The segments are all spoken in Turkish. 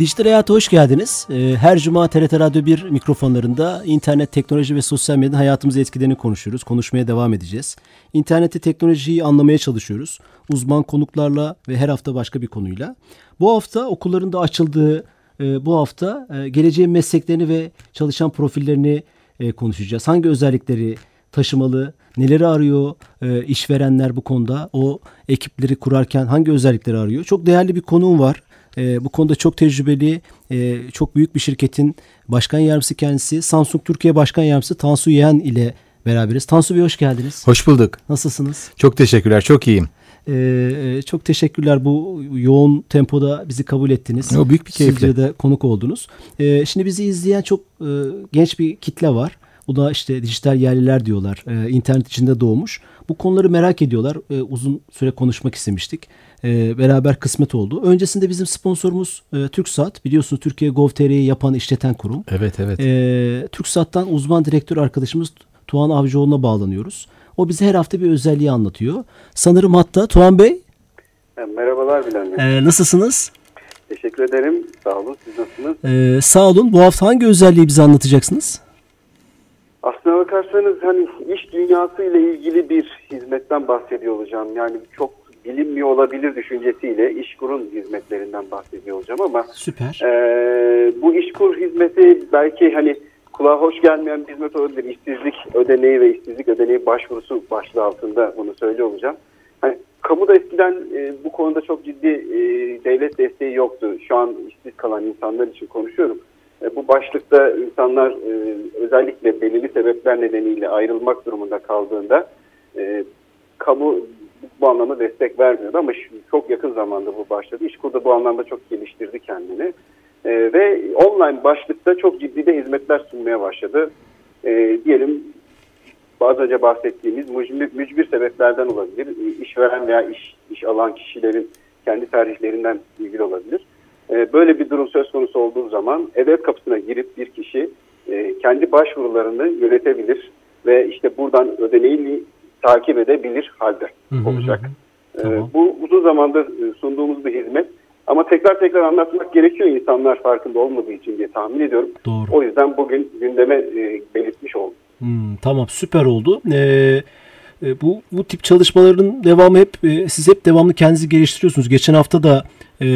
Dijital Hayat'a hoş geldiniz. Ee, her cuma TRT Radyo 1 mikrofonlarında internet, teknoloji ve sosyal medyanın hayatımızı etkilerini konuşuyoruz. Konuşmaya devam edeceğiz. İnterneti, teknolojiyi anlamaya çalışıyoruz. Uzman konuklarla ve her hafta başka bir konuyla. Bu hafta okulların da açıldığı e, bu hafta e, geleceğin mesleklerini ve çalışan profillerini e, konuşacağız. Hangi özellikleri taşımalı, neleri arıyor işverenler bu konuda, o ekipleri kurarken hangi özellikleri arıyor? Çok değerli bir konuğum var. E, bu konuda çok tecrübeli, e, çok büyük bir şirketin başkan yardımcısı kendisi. Samsung Türkiye Başkan Yardımcısı Tansu Yeğen ile beraberiz. Tansu Bey hoş geldiniz. Hoş bulduk. Nasılsınız? Çok teşekkürler, çok iyiyim. Ee, çok teşekkürler bu yoğun tempoda bizi kabul ettiniz. O büyük bir keyifle. Sizce de konuk oldunuz. Ee, şimdi bizi izleyen çok e, genç bir kitle var. Bu da işte dijital yerliler diyorlar. Ee, internet içinde doğmuş. Bu konuları merak ediyorlar. Ee, uzun süre konuşmak istemiştik e, beraber kısmet oldu. Öncesinde bizim sponsorumuz e, TürkSat. Biliyorsunuz Türkiye Gov.tr'yi yapan işleten kurum. Evet evet. E, TürkSat'tan uzman direktör arkadaşımız Tuğan Avcıoğlu'na bağlanıyoruz. O bize her hafta bir özelliği anlatıyor. Sanırım hatta Tuğan Bey. Merhabalar Bilal Bey. E, nasılsınız? Teşekkür ederim. Sağ olun. Siz nasılsınız? E, sağ olun. Bu hafta hangi özelliği bize anlatacaksınız? Aslına bakarsanız hani iş dünyası ile ilgili bir hizmetten bahsediyor olacağım. Yani çok bilinmiyor olabilir düşüncesiyle işkurun hizmetlerinden bahsediyor olacağım ama süper. E, bu işkur hizmeti belki hani kulağa hoş gelmeyen bir hizmet olabilir. İşsizlik ödeneği ve işsizlik ödeneği başvurusu başlığı altında bunu söylüyor olacağım. Hani kamuda eskiden e, bu konuda çok ciddi e, devlet desteği yoktu. Şu an işsiz kalan insanlar için konuşuyorum. E, bu başlıkta insanlar e, özellikle belirli sebepler nedeniyle ayrılmak durumunda kaldığında e, kamu bu anlamda destek vermiyordu ama çok yakın zamanda bu başladı. İşkur da bu anlamda çok geliştirdi kendini. E, ve online başlıkta çok ciddi de hizmetler sunmaya başladı. E, diyelim az önce bahsettiğimiz mücbir, mücbir sebeplerden olabilir. E, işveren veya iş, iş alan kişilerin kendi tercihlerinden ilgili olabilir. E, böyle bir durum söz konusu olduğu zaman ev kapısına girip bir kişi e, kendi başvurularını yönetebilir ve işte buradan ödeneğini takip edebilir halde olacak. Hı hı hı. Ee, tamam. bu uzun zamandır e, sunduğumuz bir hizmet. Ama tekrar tekrar anlatmak gerekiyor insanlar farkında olmadığı için diye tahmin ediyorum. Doğru. O yüzden bugün gündeme e, belirtmiş oldum. Hmm, tamam süper oldu. Ee, e, bu bu tip çalışmaların devamı hep e, siz hep devamlı kendinizi geliştiriyorsunuz. Geçen hafta da e,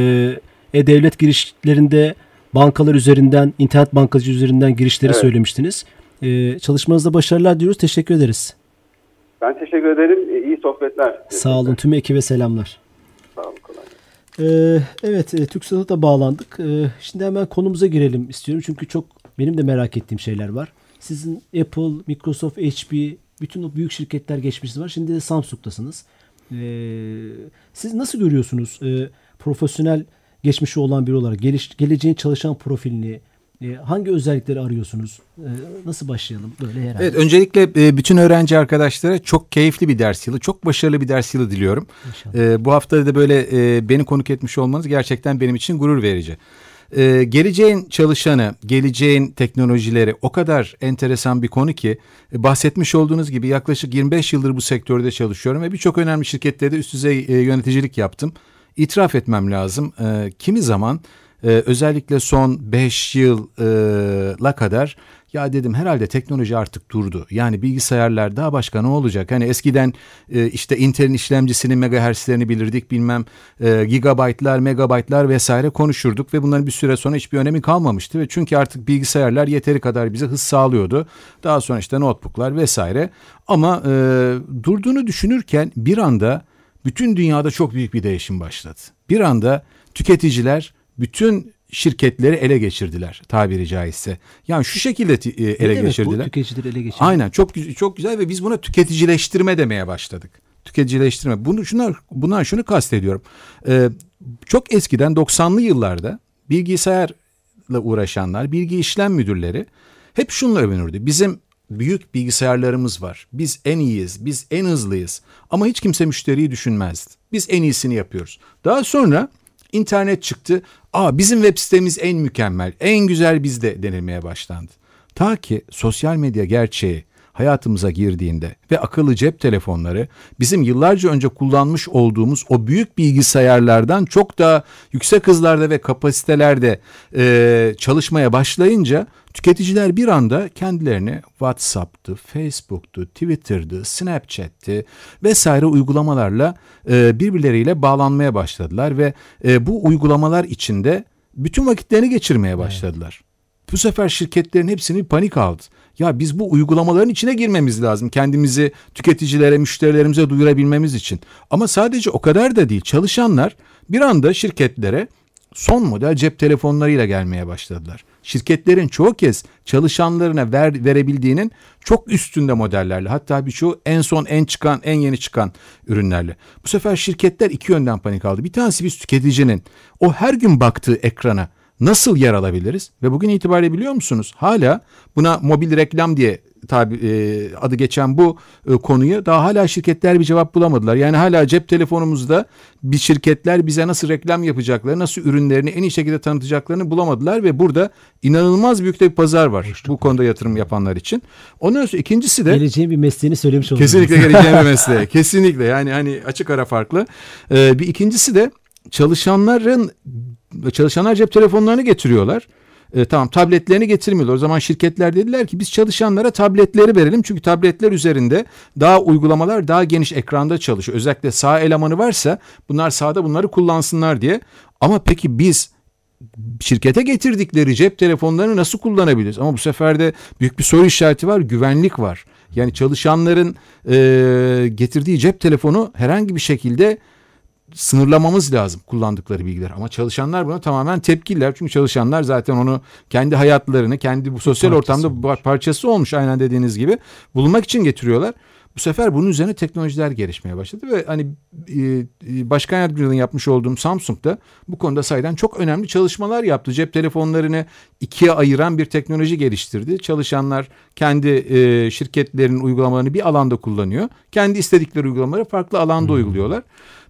e-devlet girişlerinde bankalar üzerinden, internet bankacı üzerinden girişleri evet. söylemiştiniz. E, çalışmanızda başarılar diyoruz. Teşekkür ederiz. Ben teşekkür ederim. E, iyi sohbetler. Sağ olun. Tüm ekibe selamlar. Sağ olun. Kolay ee, evet, e, TürkSat'a da bağlandık. Ee, şimdi hemen konumuza girelim istiyorum. Çünkü çok benim de merak ettiğim şeyler var. Sizin Apple, Microsoft, HP, bütün o büyük şirketler geçmişiniz var. Şimdi de Samsung'tasınız. Ee, siz nasıl görüyorsunuz e, profesyonel geçmişi olan biri olarak geliş, geleceğin çalışan profilini, hangi özellikleri arıyorsunuz? Ee, nasıl başlayalım böyle herhalde? Evet öncelikle e, bütün öğrenci arkadaşlara çok keyifli bir ders yılı, çok başarılı bir ders yılı diliyorum. İnşallah. Bu hafta da böyle e, beni konuk etmiş olmanız gerçekten benim için gurur verici. Ee, geleceğin çalışanı, geleceğin teknolojileri o kadar enteresan bir konu ki e, bahsetmiş olduğunuz gibi yaklaşık 25 yıldır bu sektörde çalışıyorum ve birçok önemli şirketlerde üst düzey yöneticilik yaptım. İtiraf etmem lazım. kimi zaman ee, özellikle son 5 yıla kadar ya dedim herhalde teknoloji artık durdu. Yani bilgisayarlar daha başka ne olacak? Hani eskiden e, işte Intel'in işlemcisinin megahertzlerini bilirdik bilmem e, gigabaytlar, megabaytlar vesaire konuşurduk ve bunların bir süre sonra hiçbir önemi kalmamıştı. ve Çünkü artık bilgisayarlar yeteri kadar bize hız sağlıyordu. Daha sonra işte notebooklar vesaire. Ama e, durduğunu düşünürken bir anda bütün dünyada çok büyük bir değişim başladı. Bir anda tüketiciler bütün şirketleri ele geçirdiler tabiri caizse. Yani şu şekilde e, ele ne geçirdiler. Bu, tüketicileri ele geçirdiler. Aynen çok çok güzel ve biz buna tüketicileştirme demeye başladık. Tüketicileştirme. Bunu şuna bundan şunu kastediyorum. Ee, çok eskiden 90'lı yıllarda bilgisayarla uğraşanlar, bilgi işlem müdürleri hep şunla övünürdü. Bizim büyük bilgisayarlarımız var. Biz en iyiyiz, biz en hızlıyız. Ama hiç kimse müşteriyi düşünmezdi. Biz en iyisini yapıyoruz. Daha sonra internet çıktı. Aa bizim web sitemiz en mükemmel, en güzel bizde denilmeye başlandı. Ta ki sosyal medya gerçeği hayatımıza girdiğinde ve akıllı cep telefonları bizim yıllarca önce kullanmış olduğumuz o büyük bilgisayarlardan çok daha yüksek hızlarda ve kapasitelerde e, çalışmaya başlayınca tüketiciler bir anda kendilerini WhatsApp'tı, Facebook'tu, Twitter'dı, Snapchat'ti vesaire uygulamalarla e, birbirleriyle bağlanmaya başladılar ve e, bu uygulamalar içinde bütün vakitlerini geçirmeye başladılar. Evet. Bu sefer şirketlerin hepsini panik aldı. Ya biz bu uygulamaların içine girmemiz lazım. Kendimizi tüketicilere, müşterilerimize duyurabilmemiz için. Ama sadece o kadar da değil. Çalışanlar bir anda şirketlere son model cep telefonlarıyla gelmeye başladılar. Şirketlerin çoğu kez çalışanlarına ver, verebildiğinin çok üstünde modellerle hatta birçoğu en son en çıkan en yeni çıkan ürünlerle. Bu sefer şirketler iki yönden panik aldı. Bir tanesi biz tüketicinin o her gün baktığı ekrana nasıl yer alabiliriz? Ve bugün itibariyle biliyor musunuz? Hala buna mobil reklam diye tabi e, adı geçen bu e, konuyu daha hala şirketler bir cevap bulamadılar. Yani hala cep telefonumuzda bir şirketler bize nasıl reklam yapacakları, nasıl ürünlerini en iyi şekilde tanıtacaklarını bulamadılar ve burada inanılmaz büyük de bir pazar var Hoştuk. bu konuda yatırım yapanlar için. Ondan sonra ikincisi de geleceğin bir mesleğini söylemiş oldunuz. Kesinlikle geleceğin bir mesleği. Kesinlikle. Yani hani açık ara farklı. Ee, bir ikincisi de çalışanların çalışanlar cep telefonlarını getiriyorlar. E, tamam tabletlerini getirmiyorlar. O zaman şirketler dediler ki biz çalışanlara tabletleri verelim. Çünkü tabletler üzerinde daha uygulamalar daha geniş ekranda çalışıyor. Özellikle sağ elemanı varsa bunlar sağda bunları kullansınlar diye. Ama peki biz şirkete getirdikleri cep telefonlarını nasıl kullanabiliriz? Ama bu sefer de büyük bir soru işareti var, güvenlik var. Yani çalışanların e, getirdiği cep telefonu herhangi bir şekilde sınırlamamız lazım kullandıkları bilgiler. Ama çalışanlar buna tamamen tepkiler. Çünkü çalışanlar zaten onu kendi hayatlarını, kendi bu sosyal parçası ortamda olmuş. parçası olmuş aynen dediğiniz gibi bulmak için getiriyorlar. Bu sefer bunun üzerine teknolojiler gelişmeye başladı ve hani e, e başkan yardımcılığını yapmış olduğum Samsung da bu konuda sayeden çok önemli çalışmalar yaptı. Cep telefonlarını ikiye ayıran bir teknoloji geliştirdi. Çalışanlar kendi e, şirketlerin uygulamalarını bir alanda kullanıyor. Kendi istedikleri uygulamaları farklı alanda hmm. uyguluyorlar.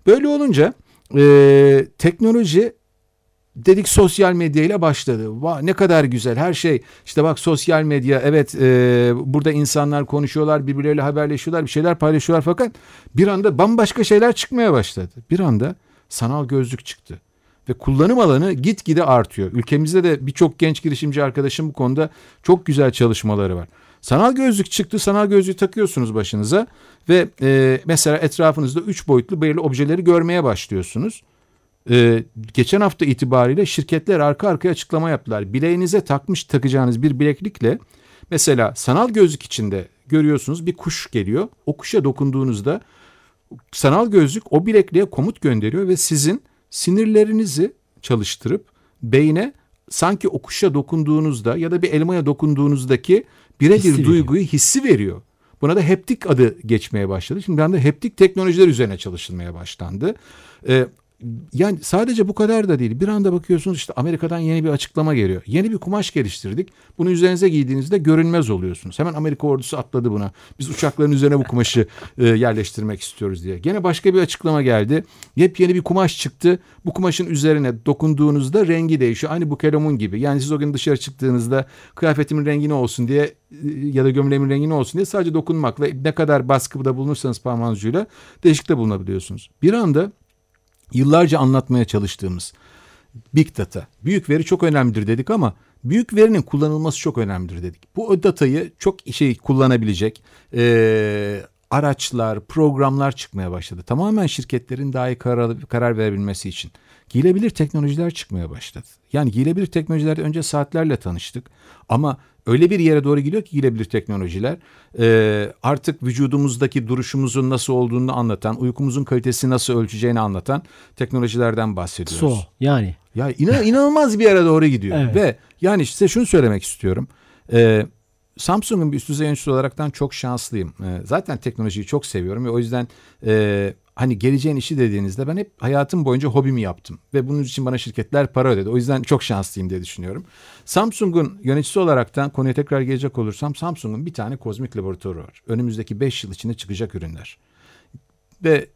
Böyle olunca e, teknoloji dedik sosyal medya ile başladı. Ne kadar güzel her şey. İşte bak sosyal medya evet e, burada insanlar konuşuyorlar birbirleriyle haberleşiyorlar bir şeyler paylaşıyorlar fakat bir anda bambaşka şeyler çıkmaya başladı. Bir anda sanal gözlük çıktı ve kullanım alanı gitgide artıyor. Ülkemizde de birçok genç girişimci arkadaşım bu konuda çok güzel çalışmaları var. Sanal gözlük çıktı. Sanal gözlüğü takıyorsunuz başınıza ve e, mesela etrafınızda üç boyutlu belirli objeleri görmeye başlıyorsunuz. E, geçen hafta itibariyle şirketler arka arkaya açıklama yaptılar. Bileğinize takmış takacağınız bir bileklikle mesela sanal gözlük içinde görüyorsunuz bir kuş geliyor. O kuşa dokunduğunuzda sanal gözlük o bilekliğe komut gönderiyor ve sizin sinirlerinizi çalıştırıp beyne sanki o kuşa dokunduğunuzda ya da bir elmaya dokunduğunuzdaki birebir duyguyu, hissi veriyor. Buna da heptik adı geçmeye başladı. Şimdi ben de heptik teknolojiler üzerine çalışılmaya başlandı. Ee, yani sadece bu kadar da değil. Bir anda bakıyorsunuz işte Amerika'dan yeni bir açıklama geliyor. Yeni bir kumaş geliştirdik. Bunu üzerinize giydiğinizde görünmez oluyorsunuz. Hemen Amerika ordusu atladı buna. Biz uçakların üzerine bu kumaşı e, yerleştirmek istiyoruz diye. Gene başka bir açıklama geldi. Yepyeni bir kumaş çıktı. Bu kumaşın üzerine dokunduğunuzda rengi değişiyor. Aynı bu kelamun gibi. Yani siz o gün dışarı çıktığınızda kıyafetimin rengi ne olsun diye e, ya da gömleğimin rengi ne olsun diye sadece dokunmakla ne kadar baskıda bulunursanız parmağınız ucuyla değişiklikte bulunabiliyorsunuz. Bir anda yıllarca anlatmaya çalıştığımız Big Data, büyük veri çok önemlidir dedik ama büyük verinin kullanılması çok önemlidir dedik. Bu datayı çok şey kullanabilecek e, araçlar, programlar çıkmaya başladı. Tamamen şirketlerin daha iyi karar, karar verebilmesi için. Giyilebilir teknolojiler çıkmaya başladı. Yani giyilebilir teknolojilerde önce saatlerle tanıştık ama öyle bir yere doğru gidiyor ki giyilebilir teknolojiler e, artık vücudumuzdaki duruşumuzun nasıl olduğunu anlatan, uykumuzun kalitesini nasıl ölçeceğini anlatan teknolojilerden bahsediyoruz. So yani. Ya inan, inanılmaz bir yere doğru gidiyor evet. ve yani size şunu söylemek istiyorum. E, Samsung'un bir üst düzey yöneticisi olaraktan çok şanslıyım. E, zaten teknolojiyi çok seviyorum ve o yüzden e, hani geleceğin işi dediğinizde ben hep hayatım boyunca hobimi yaptım. Ve bunun için bana şirketler para ödedi. O yüzden çok şanslıyım diye düşünüyorum. Samsung'un yöneticisi olaraktan konuya tekrar gelecek olursam Samsung'un bir tane kozmik laboratuvarı var. Önümüzdeki 5 yıl içinde çıkacak ürünler. Ve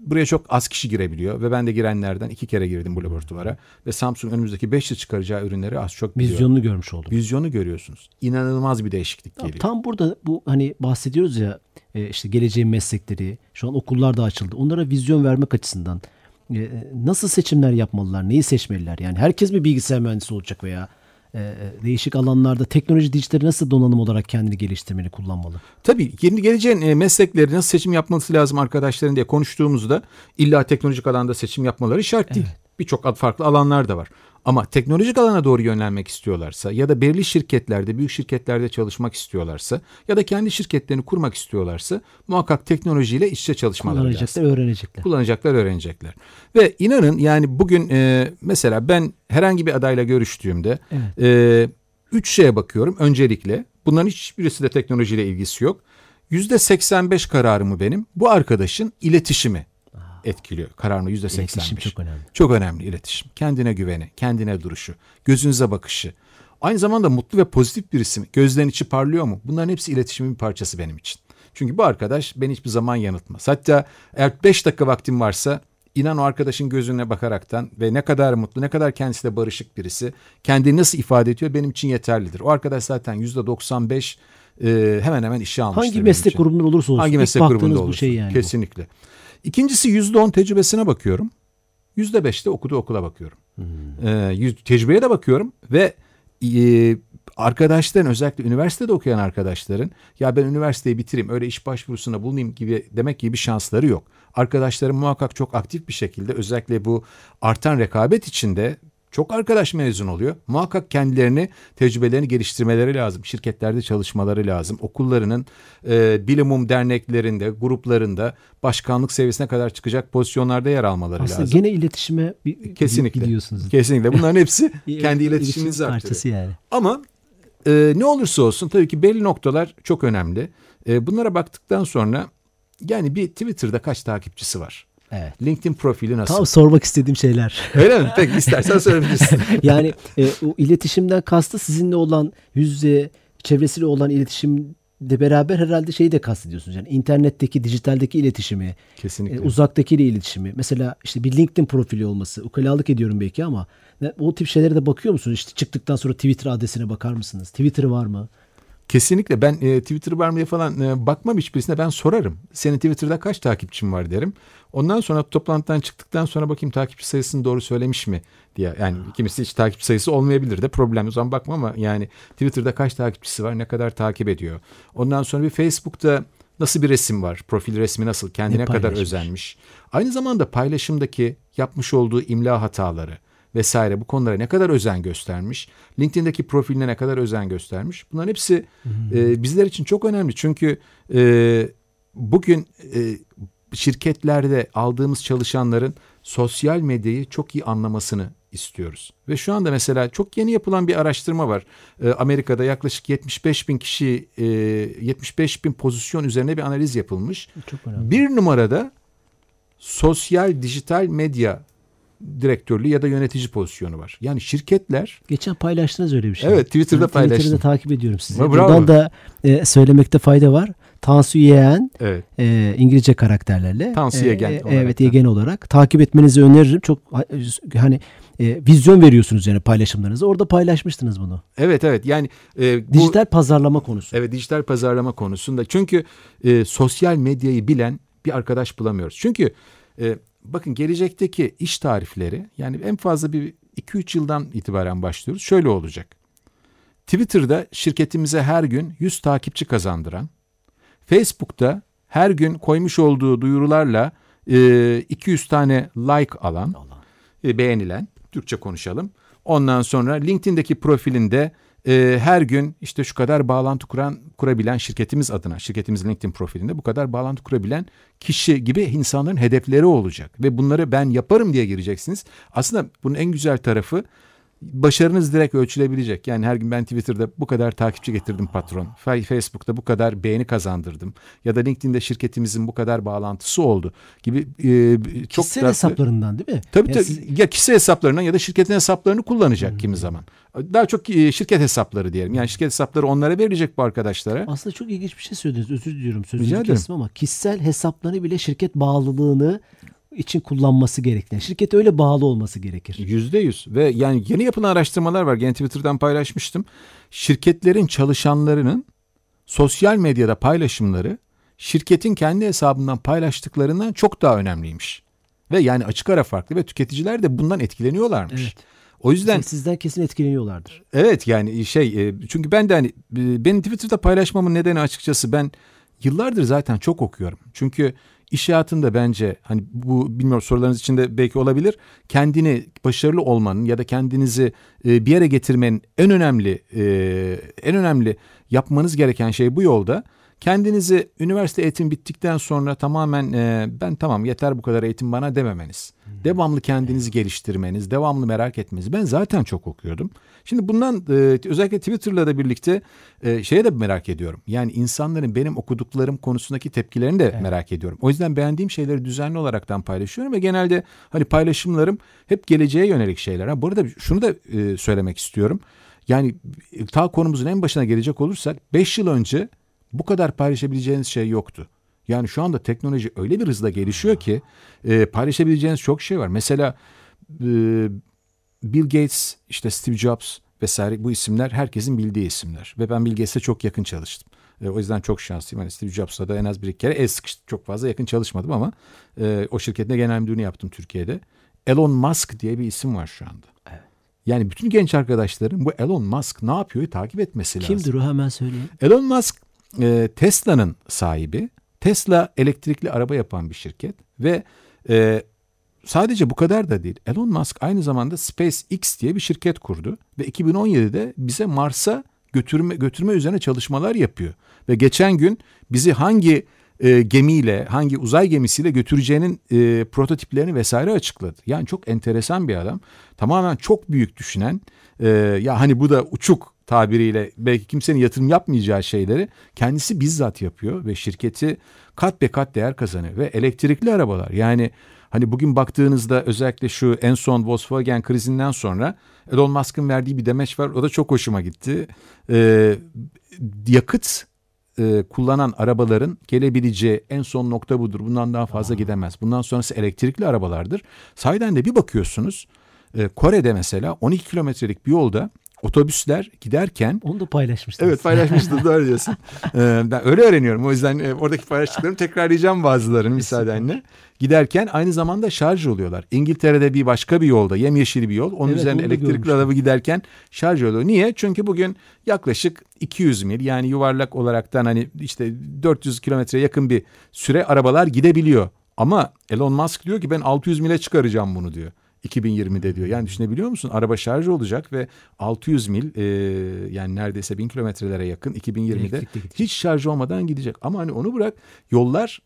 buraya çok az kişi girebiliyor ve ben de girenlerden iki kere girdim bu laboratuvara ve Samsung önümüzdeki 5 yıl çıkaracağı ürünleri az çok biliyor. Vizyonunu görmüş oldum. Vizyonu görüyorsunuz. İnanılmaz bir değişiklik geliyor. Tam burada bu hani bahsediyoruz ya e, işte geleceğin meslekleri, şu an okullar da açıldı. Onlara vizyon vermek açısından e, nasıl seçimler yapmalılar, neyi seçmeliler? Yani herkes mi bilgisayar mühendisi olacak veya e, değişik alanlarda teknoloji dijitali nasıl donanım olarak kendini geliştirmeli, kullanmalı? Tabii yeni geleceğin e, meslekleri nasıl seçim yapması lazım arkadaşların diye konuştuğumuzda illa teknolojik alanda seçim yapmaları şart değil. Evet. Birçok farklı alanlar da var. Ama teknolojik alana doğru yönlenmek istiyorlarsa ya da belirli şirketlerde, büyük şirketlerde çalışmak istiyorlarsa ya da kendi şirketlerini kurmak istiyorlarsa muhakkak teknolojiyle iç içe çalışmaları Kullanacaklar, lazım. öğrenecekler. Kullanacaklar, öğrenecekler. Ve inanın yani bugün e, mesela ben herhangi bir adayla görüştüğümde evet. e, üç şeye bakıyorum öncelikle. Bunların hiçbirisi de teknolojiyle ilgisi yok. Yüzde 85 kararımı benim bu arkadaşın iletişimi etkiliyor. Kararını yüzde seksen İletişim çok önemli. Çok önemli iletişim. Kendine güveni, kendine duruşu, gözünüze bakışı. Aynı zamanda mutlu ve pozitif birisi mi? Gözlerin içi parlıyor mu? Bunların hepsi iletişimin bir parçası benim için. Çünkü bu arkadaş beni hiçbir zaman yanıltmaz. Hatta eğer 5 dakika vaktim varsa inan o arkadaşın gözüne bakaraktan ve ne kadar mutlu, ne kadar kendisiyle barışık birisi, kendini nasıl ifade ediyor benim için yeterlidir. O arkadaş zaten yüzde 95 e, hemen hemen işe almıştır. Hangi meslek grubunda olursa olsun. Hangi meslek grubunda olursa. Şey yani Kesinlikle. Bu. İkincisi yüzde on tecrübesine bakıyorum. Yüzde beşte okudu okula bakıyorum. Hmm. Ee, tecrübeye de bakıyorum ve e, arkadaşların özellikle üniversitede okuyan arkadaşların ya ben üniversiteyi bitireyim öyle iş başvurusuna bulunayım gibi demek gibi bir şansları yok. Arkadaşlarım muhakkak çok aktif bir şekilde özellikle bu artan rekabet içinde çok arkadaş mezun oluyor. Muhakkak kendilerini, tecrübelerini geliştirmeleri lazım. Şirketlerde çalışmaları lazım. Okullarının e, bilimum derneklerinde, gruplarında başkanlık seviyesine kadar çıkacak pozisyonlarda yer almaları Aslında lazım. Aslında gene iletişime kesinlikle, gidiyorsunuz. Kesinlikle. Bunların hepsi kendi iletişiminizi parçası yani. Ama e, ne olursa olsun tabii ki belli noktalar çok önemli. E, bunlara baktıktan sonra yani bir Twitter'da kaç takipçisi var? Evet. LinkedIn profili nasıl? Tam sormak istediğim şeyler. Öyle mi? Peki istersen söyleyebilirsin. yani e, o iletişimden kastı sizinle olan yüz yüze çevresiyle olan iletişim de beraber herhalde şeyi de kastediyorsunuz. Yani internetteki, dijitaldeki iletişimi, Kesinlikle. E, uzaktakiyle iletişimi. Mesela işte bir LinkedIn profili olması. Ukalalık ediyorum belki ama o tip şeylere de bakıyor musunuz? İşte çıktıktan sonra Twitter adresine bakar mısınız? Twitter var mı? Kesinlikle ben e, Twitter var mı diye falan e, bakmam hiçbirisine ben sorarım. Senin Twitter'da kaç takipçin var derim. Ondan sonra toplantıdan çıktıktan sonra bakayım takipçi sayısını doğru söylemiş mi diye. Yani kimisi hiç takipçi sayısı olmayabilir de problem. O zaman bakma ama yani Twitter'da kaç takipçisi var ne kadar takip ediyor. Ondan sonra bir Facebook'ta nasıl bir resim var? Profil resmi nasıl? Kendine kadar özenmiş. Aynı zamanda paylaşımdaki yapmış olduğu imla hataları vesaire bu konulara ne kadar özen göstermiş, LinkedIn'deki profiline ne kadar özen göstermiş. Bunların hepsi hmm. e, bizler için çok önemli. Çünkü e, bugün e, şirketlerde aldığımız çalışanların sosyal medyayı çok iyi anlamasını istiyoruz. Ve şu anda mesela çok yeni yapılan bir araştırma var. E, Amerika'da yaklaşık 75 bin kişi, e, 75 bin pozisyon üzerine bir analiz yapılmış. Çok önemli. Bir numarada sosyal dijital medya direktörlüğü ya da yönetici pozisyonu var. Yani şirketler... Geçen paylaştınız öyle bir şey. Evet Twitter'da ben paylaştım. Twitter'da takip ediyorum sizi. Bravo. Buradan da e, söylemekte fayda var. Tansu Yeğen evet. e, İngilizce karakterlerle. Tansu Yegen e, olarak. Evet Yegen olarak. Takip etmenizi öneririm. Çok hani e, vizyon veriyorsunuz yani paylaşımlarınızı. Orada paylaşmıştınız bunu. Evet evet yani e, bu, dijital pazarlama konusu. Evet dijital pazarlama konusunda. Çünkü e, sosyal medyayı bilen bir arkadaş bulamıyoruz. Çünkü e, bakın gelecekteki iş tarifleri yani en fazla bir 2-3 yıldan itibaren başlıyoruz. Şöyle olacak. Twitter'da şirketimize her gün 100 takipçi kazandıran, Facebook'ta her gün koymuş olduğu duyurularla e, 200 tane like alan, beğenilen, Türkçe konuşalım. Ondan sonra LinkedIn'deki profilinde e, her gün işte şu kadar bağlantı kuran kurabilen şirketimiz adına, şirketimiz LinkedIn profilinde bu kadar bağlantı kurabilen kişi gibi insanların hedefleri olacak ve bunları ben yaparım diye gireceksiniz. Aslında bunun en güzel tarafı başarınız direkt ölçülebilecek. Yani her gün ben Twitter'da bu kadar takipçi getirdim patron. Facebook'ta bu kadar beğeni kazandırdım. Ya da LinkedIn'de şirketimizin bu kadar bağlantısı oldu gibi e, çok kişisel farklı... hesaplarından değil mi? Tabii tabii. Ya kişisel hesaplarından ya da şirketin hesaplarını kullanacak hmm. kimi zaman. Daha çok e, şirket hesapları diyelim. Yani şirket hesapları onlara verilecek bu arkadaşlara. Aslında çok ilginç bir şey söylediniz. Özür diliyorum sözünüzü kestim ama kişisel hesapları bile şirket bağlılığını için kullanması gerektiğini, şirkete öyle bağlı olması gerekir. Yüzde yüz ve yani yeni yapılan araştırmalar var. Gene Twitter'dan paylaşmıştım. Şirketlerin çalışanlarının sosyal medyada paylaşımları şirketin kendi hesabından paylaştıklarından çok daha önemliymiş. Ve yani açık ara farklı ve tüketiciler de bundan etkileniyorlarmış. Evet. O yüzden sizden kesin etkileniyorlardır. Evet yani şey e, çünkü ben de hani e, benim Twitter'da paylaşmamın nedeni açıkçası ben yıllardır zaten çok okuyorum. Çünkü İş hayatında bence hani bu bilmiyorum sorularınız içinde belki olabilir. Kendini başarılı olmanın ya da kendinizi e, bir yere getirmenin en önemli e, en önemli yapmanız gereken şey bu yolda. Kendinizi üniversite eğitim bittikten sonra tamamen e, ben tamam yeter bu kadar eğitim bana dememeniz. Devamlı kendinizi geliştirmeniz, devamlı merak etmeniz. Ben zaten çok okuyordum. Şimdi bundan e, özellikle Twitter'la da birlikte e, şeye de merak ediyorum. Yani insanların benim okuduklarım konusundaki tepkilerini de evet. merak ediyorum. O yüzden beğendiğim şeyleri düzenli olaraktan paylaşıyorum ve genelde hani paylaşımlarım hep geleceğe yönelik şeyler. Ha, bu arada şunu da e, söylemek istiyorum. Yani ta konumuzun en başına gelecek olursak 5 yıl önce bu kadar paylaşabileceğiniz şey yoktu. Yani şu anda teknoloji öyle bir hızla gelişiyor ki e, paylaşabileceğiniz çok şey var. Mesela e, Bill Gates, işte Steve Jobs vesaire bu isimler herkesin bildiği isimler. Ve ben Bill Gates'e çok yakın çalıştım. E, o yüzden çok şanslıyım. Hani Steve Jobs'la da en az bir kere el sıkıştık. Çok fazla yakın çalışmadım ama e, o şirkette genel müdürünü yaptım Türkiye'de. Elon Musk diye bir isim var şu anda. Evet. Yani bütün genç arkadaşların bu Elon Musk ne yapıyor takip etmesi lazım. Kimdir o hemen söyleyeyim. Elon Musk e, Tesla'nın sahibi. Tesla elektrikli araba yapan bir şirket ve e, sadece bu kadar da değil. Elon Musk aynı zamanda SpaceX diye bir şirket kurdu ve 2017'de bize Mars'a götürme götürme üzerine çalışmalar yapıyor. Ve geçen gün bizi hangi e, gemiyle, hangi uzay gemisiyle götüreceğinin e, prototiplerini vesaire açıkladı. Yani çok enteresan bir adam. Tamamen çok büyük düşünen, e, ya hani bu da uçuk tabiriyle belki kimsenin yatırım yapmayacağı şeyleri kendisi bizzat yapıyor ve şirketi kat be kat değer kazanıyor ve elektrikli arabalar yani hani bugün baktığınızda özellikle şu en son Volkswagen krizinden sonra Elon Musk'ın verdiği bir demeç var o da çok hoşuma gitti. Ee, yakıt e, kullanan arabaların gelebileceği en son nokta budur. Bundan daha fazla gidemez. Bundan sonrası elektrikli arabalardır. Sahiden de bir bakıyorsunuz e, Kore'de mesela 12 kilometrelik bir yolda otobüsler giderken... Onu da paylaşmıştınız. Evet paylaşmıştım doğru diyorsun. Ee, ben öyle öğreniyorum. O yüzden e, oradaki paylaştıklarımı tekrarlayacağım bazılarını müsaadenle. Giderken aynı zamanda şarj oluyorlar. İngiltere'de bir başka bir yolda yemyeşil bir yol. Onun evet, üzerine elektrikli araba giderken şarj oluyor. Niye? Çünkü bugün yaklaşık 200 mil yani yuvarlak olaraktan hani işte 400 kilometre yakın bir süre arabalar gidebiliyor. Ama Elon Musk diyor ki ben 600 mile çıkaracağım bunu diyor. 2020'de diyor. Yani düşünebiliyor musun? Araba şarj olacak ve 600 mil e, yani neredeyse 1000 kilometrelere yakın 2020'de hiç şarj olmadan gidecek. Ama hani onu bırak yollar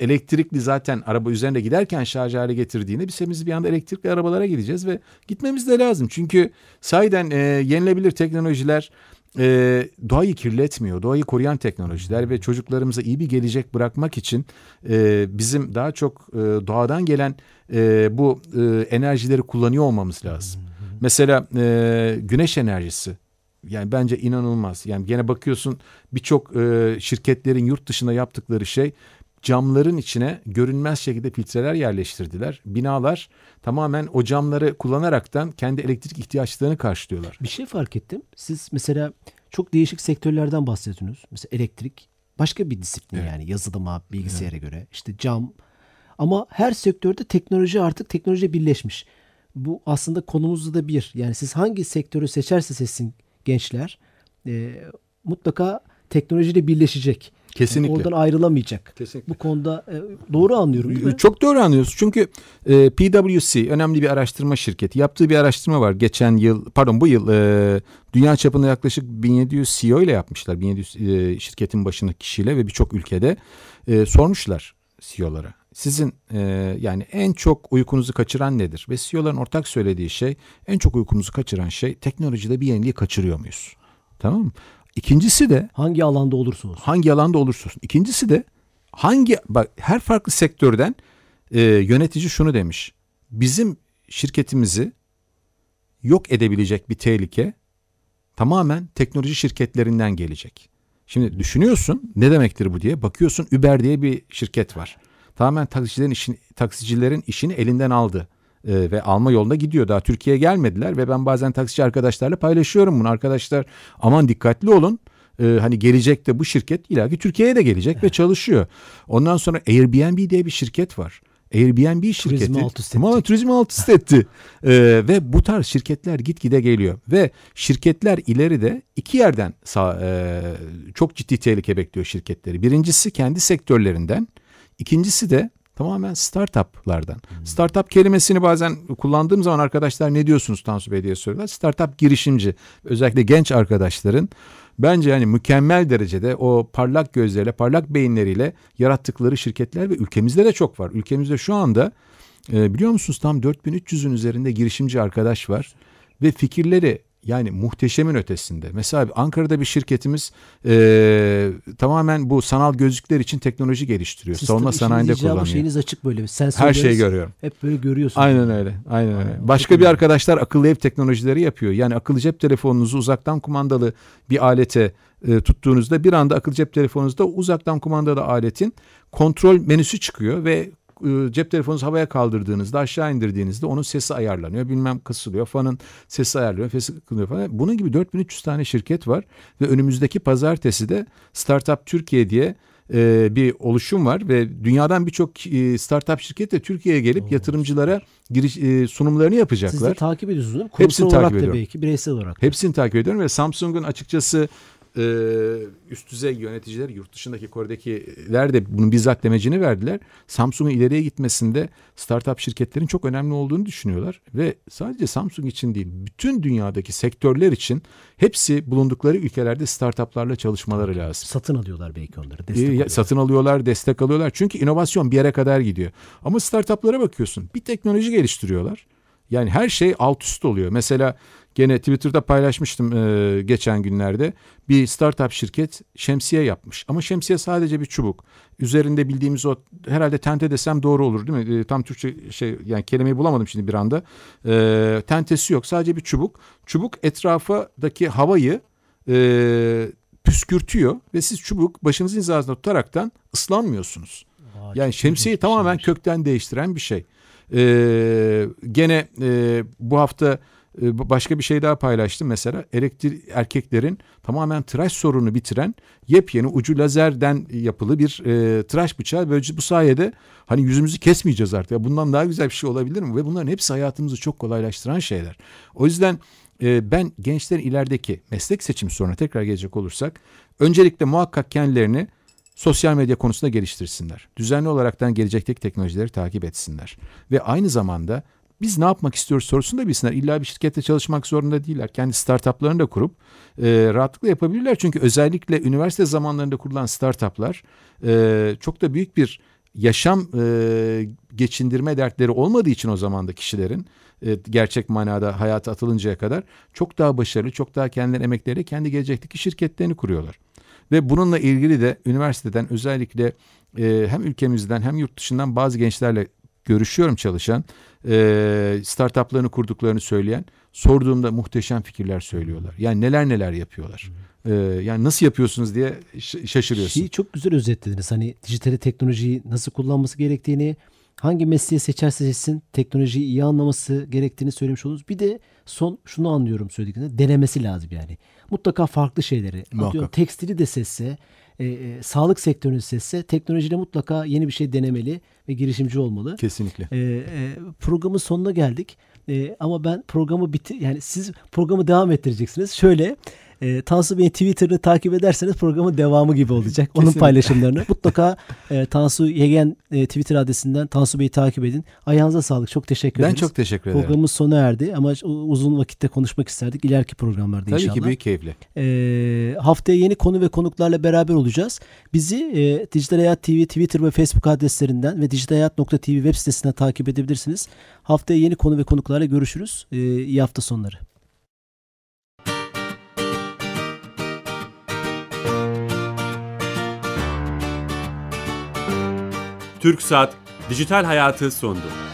elektrikli zaten araba üzerinde giderken şarj hale getirdiğinde biz bir anda elektrikli arabalara gideceğiz ve gitmemiz de lazım. Çünkü sahiden e, yenilebilir teknolojiler e, doğayı kirletmiyor, doğayı koruyan teknolojiler ve çocuklarımıza iyi bir gelecek bırakmak için e, bizim daha çok e, doğadan gelen e, bu e, enerjileri kullanıyor olmamız lazım. Mesela e, güneş enerjisi yani bence inanılmaz. Yani gene bakıyorsun birçok e, şirketlerin yurt dışında yaptıkları şey camların içine görünmez şekilde filtreler yerleştirdiler. Binalar tamamen o camları kullanaraktan kendi elektrik ihtiyaçlarını karşılıyorlar. Bir şey fark ettim. Siz mesela çok değişik sektörlerden bahsediyorsunuz. Mesela elektrik başka bir disiplin evet. yani yazılıma, bilgisayara evet. göre. İşte cam ama her sektörde teknoloji artık teknoloji birleşmiş. Bu aslında konumuzda da bir. Yani siz hangi sektörü seçerse seçsin gençler e, mutlaka teknolojiyle birleşecek. Kesinlikle. oradan ayrılamayacak. Kesinlikle. Bu konuda e, doğru anlıyorum değil mi? Çok doğru anlıyorsun. Çünkü e, PwC önemli bir araştırma şirketi. Yaptığı bir araştırma var. Geçen yıl pardon bu yıl e, dünya çapında yaklaşık 1700 CEO ile yapmışlar. 1700 e, şirketin başındaki kişiyle ve birçok ülkede e, sormuşlar CEO'lara. sizin e, yani en çok uykunuzu kaçıran nedir? Ve CEO'ların ortak söylediği şey en çok uykumuzu kaçıran şey teknolojide bir yeniliği kaçırıyor muyuz? Tamam mı? İkincisi de hangi alanda olursa olsun. Hangi alanda olursa olsun. İkincisi de hangi bak her farklı sektörden e, yönetici şunu demiş. Bizim şirketimizi yok edebilecek bir tehlike tamamen teknoloji şirketlerinden gelecek. Şimdi düşünüyorsun ne demektir bu diye bakıyorsun Uber diye bir şirket var. Tamamen taksicilerin işini, taksicilerin işini elinden aldı e, ve alma yolunda gidiyor. Daha Türkiye'ye gelmediler ve ben bazen taksici arkadaşlarla paylaşıyorum bunu. Arkadaşlar aman dikkatli olun. E, hani gelecekte bu şirket ilaki Türkiye'ye de gelecek evet. ve çalışıyor. Ondan sonra Airbnb diye bir şirket var. Airbnb şirketi turizmi alt üst etti. turizmi alt üst etti. ee, ve bu tarz şirketler gitgide geliyor. Ve şirketler ileride iki yerden sağ, e, çok ciddi tehlike bekliyor şirketleri. Birincisi kendi sektörlerinden. ikincisi de tamamen startuplardan. Hmm. Startup kelimesini bazen kullandığım zaman arkadaşlar ne diyorsunuz Tansu Bey diye soruyorlar. Startup girişimci özellikle genç arkadaşların bence yani mükemmel derecede o parlak gözleriyle, parlak beyinleriyle yarattıkları şirketler ve ülkemizde de çok var. Ülkemizde şu anda e, biliyor musunuz tam 4300'ün üzerinde girişimci arkadaş var ve fikirleri yani muhteşemin ötesinde. Mesela Ankara'da bir şirketimiz e, tamamen bu sanal gözlükler için teknoloji geliştiriyor. Siz Savunma sanayinde kullanıyor. şeyiniz açık böyle. Sensör Her şeyi görüyorum. Hep böyle görüyorsunuz. Aynen öyle. Aynen öyle. Aynen. Başka bir arkadaşlar akıllı ev teknolojileri yapıyor. Yani akıllı cep telefonunuzu uzaktan kumandalı bir alete e, tuttuğunuzda bir anda akıllı cep telefonunuzda uzaktan kumandalı aletin kontrol menüsü çıkıyor ve cep telefonunuzu havaya kaldırdığınızda aşağı indirdiğinizde onun sesi ayarlanıyor. Bilmem kısılıyor. Fanın sesi ayarlanıyor. Sesi kılıyor falan. Bunun gibi 4300 tane şirket var ve önümüzdeki pazartesi de Startup Türkiye diye e, bir oluşum var ve dünyadan birçok e, startup şirket de Türkiye'ye gelip Oo, yatırımcılara giriş e, sunumlarını yapacaklar. Siz de takip ediyorsunuz değil mi? Kurumsal Hepsini olarak takip ediyorum. belki bireysel olarak. Da. Hepsini takip ediyorum ve Samsung'un açıkçası e, üst düzey yöneticiler yurt dışındaki Kore'dekiler de bunun bizzat demecini verdiler. Samsung'un ileriye gitmesinde startup şirketlerin çok önemli olduğunu düşünüyorlar ve sadece Samsung için değil bütün dünyadaki sektörler için hepsi bulundukları ülkelerde startuplarla çalışmaları lazım. Satın alıyorlar belki onları. Destek e, satın alıyorlar, destek alıyorlar. Çünkü inovasyon bir yere kadar gidiyor. Ama startuplara bakıyorsun. Bir teknoloji geliştiriyorlar. Yani her şey alt üst oluyor. Mesela Gene Twitter'da paylaşmıştım e, geçen günlerde. Bir startup şirket şemsiye yapmış. Ama şemsiye sadece bir çubuk. Üzerinde bildiğimiz o herhalde tente desem doğru olur değil mi? E, tam Türkçe şey yani kelimeyi bulamadım şimdi bir anda. E, tentesi yok. Sadece bir çubuk. Çubuk etrafadaki havayı e, püskürtüyor ve siz çubuk başınızın hizasında tutaraktan ıslanmıyorsunuz. Aa, yani şemsiyeyi tamamen kökten değiştiren bir şey. Ee, gene e, bu hafta ee, başka bir şey daha paylaştım mesela elektrik erkeklerin tamamen tıraş sorunu bitiren yepyeni ucu lazerden yapılı bir e, tıraş bıçağı böylece bu sayede hani yüzümüzü kesmeyeceğiz artık. Ya bundan daha güzel bir şey olabilir mi? Ve bunların hepsi hayatımızı çok kolaylaştıran şeyler. O yüzden e, ben gençlerin ilerideki meslek seçimi soruna tekrar gelecek olursak öncelikle muhakkak kendilerini sosyal medya konusunda geliştirsinler. Düzenli olaraktan gelecekteki teknolojileri takip etsinler. Ve aynı zamanda biz ne yapmak istiyoruz sorusunu da bilsinler. İlla bir şirkette çalışmak zorunda değiller. Kendi startuplarını da kurup e, rahatlıkla yapabilirler. Çünkü özellikle üniversite zamanlarında kurulan startuplar e, çok da büyük bir yaşam e, geçindirme dertleri olmadığı için o zaman da kişilerin e, gerçek manada hayata atılıncaya kadar çok daha başarılı, çok daha kendileri emekleriyle kendi gelecekteki şirketlerini kuruyorlar. Ve bununla ilgili de üniversiteden özellikle e, hem ülkemizden hem yurt dışından bazı gençlerle görüşüyorum çalışan, e, startuplarını kurduklarını söyleyen, sorduğumda muhteşem fikirler söylüyorlar. Yani neler neler yapıyorlar. E, yani nasıl yapıyorsunuz diye şaşırıyorsun. Şeyi çok güzel özetlediniz. Hani dijital teknolojiyi nasıl kullanması gerektiğini, hangi mesleği seçerse seçsin teknolojiyi iyi anlaması gerektiğini söylemiş oldunuz. Bir de son şunu anlıyorum söylediklerinde denemesi lazım yani. Mutlaka farklı şeyleri. Atıyorum, tekstili de seçse, e, e, sağlık sektörünü seçse teknolojiyle mutlaka yeni bir şey denemeli ve girişimci olmalı. Kesinlikle. E, e, programın sonuna geldik. E, ama ben programı bitir yani siz programı devam ettireceksiniz. Şöyle E, Tansu Bey'in Twitter'ını takip ederseniz programın devamı gibi olacak. Onun Kesinlikle. paylaşımlarını. Mutlaka e, Tansu Yegen e, Twitter adresinden Tansu Bey'i takip edin. Ayağınıza sağlık. Çok teşekkür Ben ederiz. çok teşekkür ederim. Programımız sona erdi ama uzun vakitte konuşmak isterdik. İleriki programlarda Tabii inşallah. ki büyük keyifle. E, haftaya yeni konu ve konuklarla beraber olacağız. Bizi e, Dijital Hayat TV Twitter ve Facebook adreslerinden ve dijitalhayat.tv web sitesinden takip edebilirsiniz. Haftaya yeni konu ve konuklarla görüşürüz. E, iyi hafta sonları. Türksat Dijital Hayatı sondu.